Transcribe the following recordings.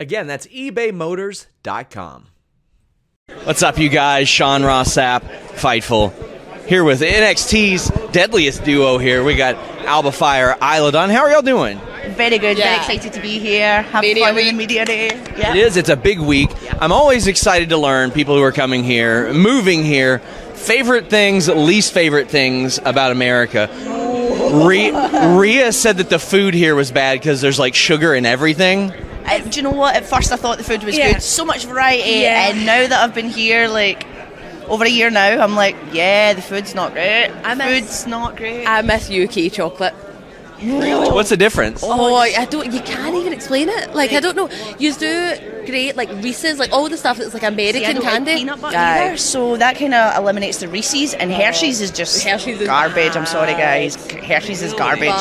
Again, that's ebaymotors.com. What's up, you guys? Sean Ross Sapp, Fightful, here with NXT's deadliest duo here. We got Alba Fyre, Isla Dawn. How are y'all doing? Very good. Very excited to be here. Have Media fun with the week. media day. Yeah. It is. It's a big week. I'm always excited to learn people who are coming here, moving here, favorite things, least favorite things about America. Rhea, Rhea said that the food here was bad because there's like sugar in everything. Uh, do you know what? At first, I thought the food was Yeah. good. So much variety, Yeah. and now that I've been here, like over a year now, I'm like, yeah, the food's not great. I The miss- food's not great. I miss UK chocolate. What's the difference? Oh, I don't. You can't even explain it. Like I don't know. You do great, like Reese's, like all the stuff that's like See, I American don't like candy. peanut butter either, so that kind of eliminates the Reese's. And Hershey's is just Hershey's is garbage. I'm sorry, guys. Hershey's is garbage.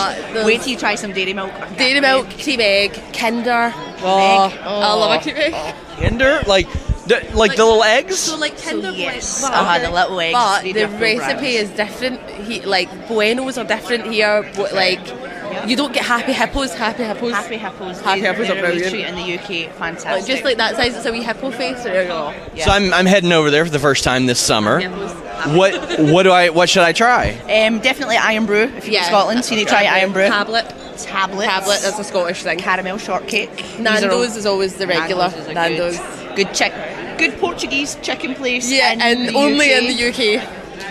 Wait till you try some dairy milk. I Dairy milk, cream egg, Kinder. Oh, I love a cream egg. Kinder? Like, the, like, the little eggs? So like Kinder, yes. but, Uh-huh, the little eggs, But the recipe programs. is different. He, like Buenos are different here. but, Like you don't get happy hippos. Happy hippos. Happy hippos. Happy They- hippos are they're really brilliant. treat in the UK. Fantastic. Like, just like that size, it's a wee hippo face. There you go. So I'm, I'm heading over there for the first time this summer. Hippos. What what do I what should I try? Um, definitely Irn-Bru if you're Yeah. in Scotland. So you need to try Irn-Bru. Tablet. Tablet. Tablet. That's a Scottish thing. caramel shortcake. These are Nando's all- is always the regular. Nando's is a Nando's. Good, good chick. Good Portuguese chicken place. Yeah, in and the only UK. in the UK.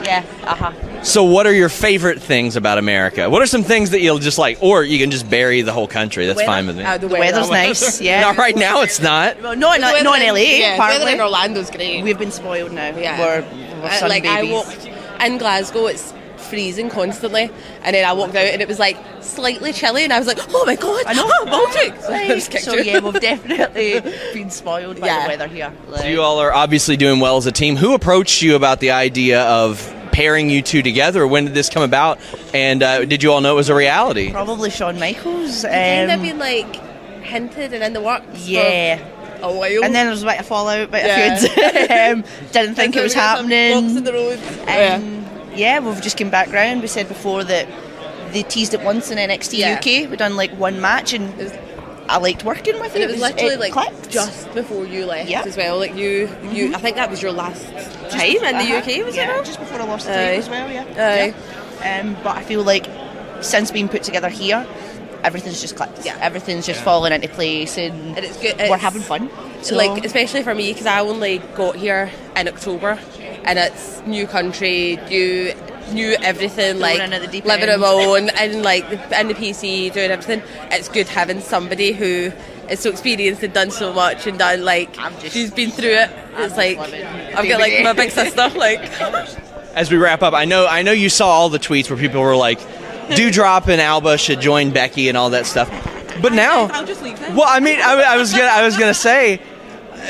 Yeah. Uh huh. So what are your favorite things about America? What are some things that you'll just like, or you can just bury the whole country? That's weather. fine with me. Uh, the, The weather's nice. Yeah. Not right now, it's not. Well, not, not, not in LA. Yeah, weather in Orlando's great. We've been spoiled now. Yeah. We're, we're Uh, sun like I walked in Glasgow, it's freezing constantly, and then I walked out and it was like slightly chilly, and I was like, oh my god, I know. Baltic. So I Right. just kicked So yeah, we've definitely been spoiled by Yeah. the weather here. Like, So you all are obviously doing well as a team. Who approached you about the idea of pairing you two together? When did this come about? And uh, did you all know it was a reality? probably Shawn Michaels. Um, kind of been like hinted and in the works. yeah. for a while. And then there was a bit of fallout, bit Yeah. of um, didn't think it was happening. Blocks in the road. Um, yeah, we've just come back round. We said before that they teased it once in NXT Yeah. UK. We've done like one match, and was- I liked working with and it. it was literally it like clicked. just before you left Yeah. Mm-hmm. as well. Like you, you. I think that was your last time in the Uh-huh. UK, was yeah, it? just before I lost the Aye. title as well. Yeah. Aye. Yeah. Um, but I feel like since being put together here, everything's just clicked. Yeah. Everything's just falling into place, and, And it's good. we're having fun. So like especially for me because I only got here in October, and it's new country, new, new everything. Like in at the deep living end. on my own, and like the- in the PC doing everything. It's good having somebody who is so experienced and done so much and done like I'm just- she's been through it. I'm It's like I've got like my day. big sister. Like As we wrap up, I know I know you saw all the tweets where people were like, "Doudrop and Alba should join Becky and all that stuff." But now, I'll just leave them. well, I mean, I, I was gonna I was gonna say,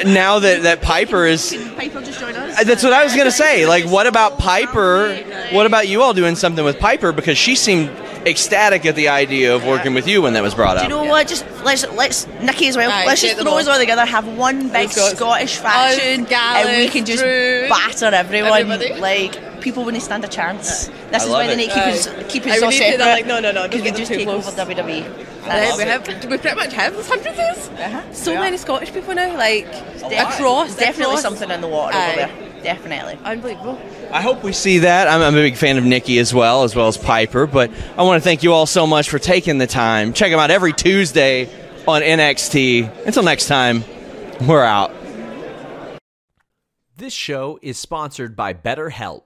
now that that Piper is Piper just join us. That's what I was gonna say. Like, what about Piper? What about you all doing something with Piper? Because she seemed ecstatic at the idea of working with you when that was brought up. Do up. you know what? Just let's let's Nikki as well. Aye, let's just throw all. us all together. Have one big Scottish faction, Gallus, and we can just Drew, batter everyone. everybody. Like people wouldn't stand a chance. This I is love why they need to keep Aye. us keep I us all really did, separate. Like, no, no, no, because we just too take close. over WWE. Yeah, That's we it. have we pretty much have there's hundreds. Uh-huh. So Yeah. many Scottish people now, like Def- across definitely across. something in the water Aye. over there. Definitely. Unbelievable. I hope we see that. I'm, I'm a big fan of Nikki as well, as well as Piper. But I want to thank you all so much for taking the time. Check them out every Tuesday on NXT. Until next time, we're out. This show is sponsored by BetterHelp.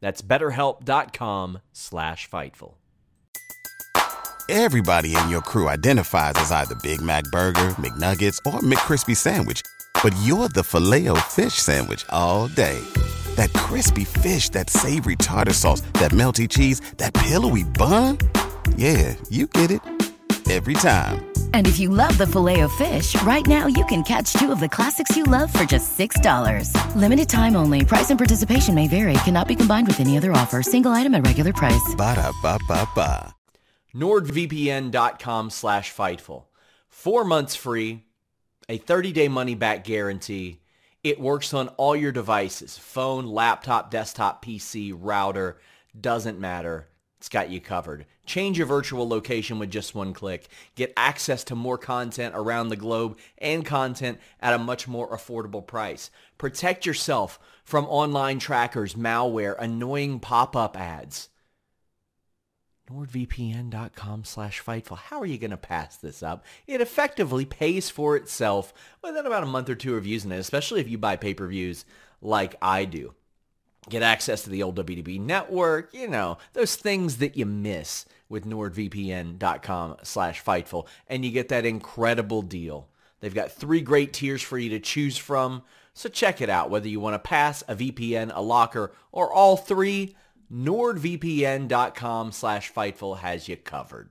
That's betterhelp.com slash fightful. Everybody in your crew identifies as either Big Mac Burger, McNuggets, or McCrispy Sandwich. But you're the filet fish Sandwich all day. That crispy fish, that savory tartar sauce, that melty cheese, that pillowy bun. Yeah, you get it. Every time. And if you love the filet of fish, right now you can catch two of the classics you love for just $6. Limited time only. Price and participation may vary. Cannot be combined with any other offer. Single item at regular price. Ba da ba ba ba. nordvpn.com slash fightful four months free a 30-day money-back guarantee it works on all your devices phone laptop desktop pc router doesn't matter it's got you covered change your virtual location with just one click. Get access to more content around the globe and content at a much more affordable price. Protect yourself from online trackers malware annoying pop-up ads. Nordvpn.com slash fightful. How are you going to pass this up? It effectively pays for itself within about a month or two of using it especially if you buy pay-per-views like i do. Get access to the old wwe network you know those things that you miss with nordvpn.com slash fightful and you get that incredible deal. They've got three great tiers for you to choose from so check it out whether you want to pass a vpn a locker or all three nordvpn.com slash fightful has you covered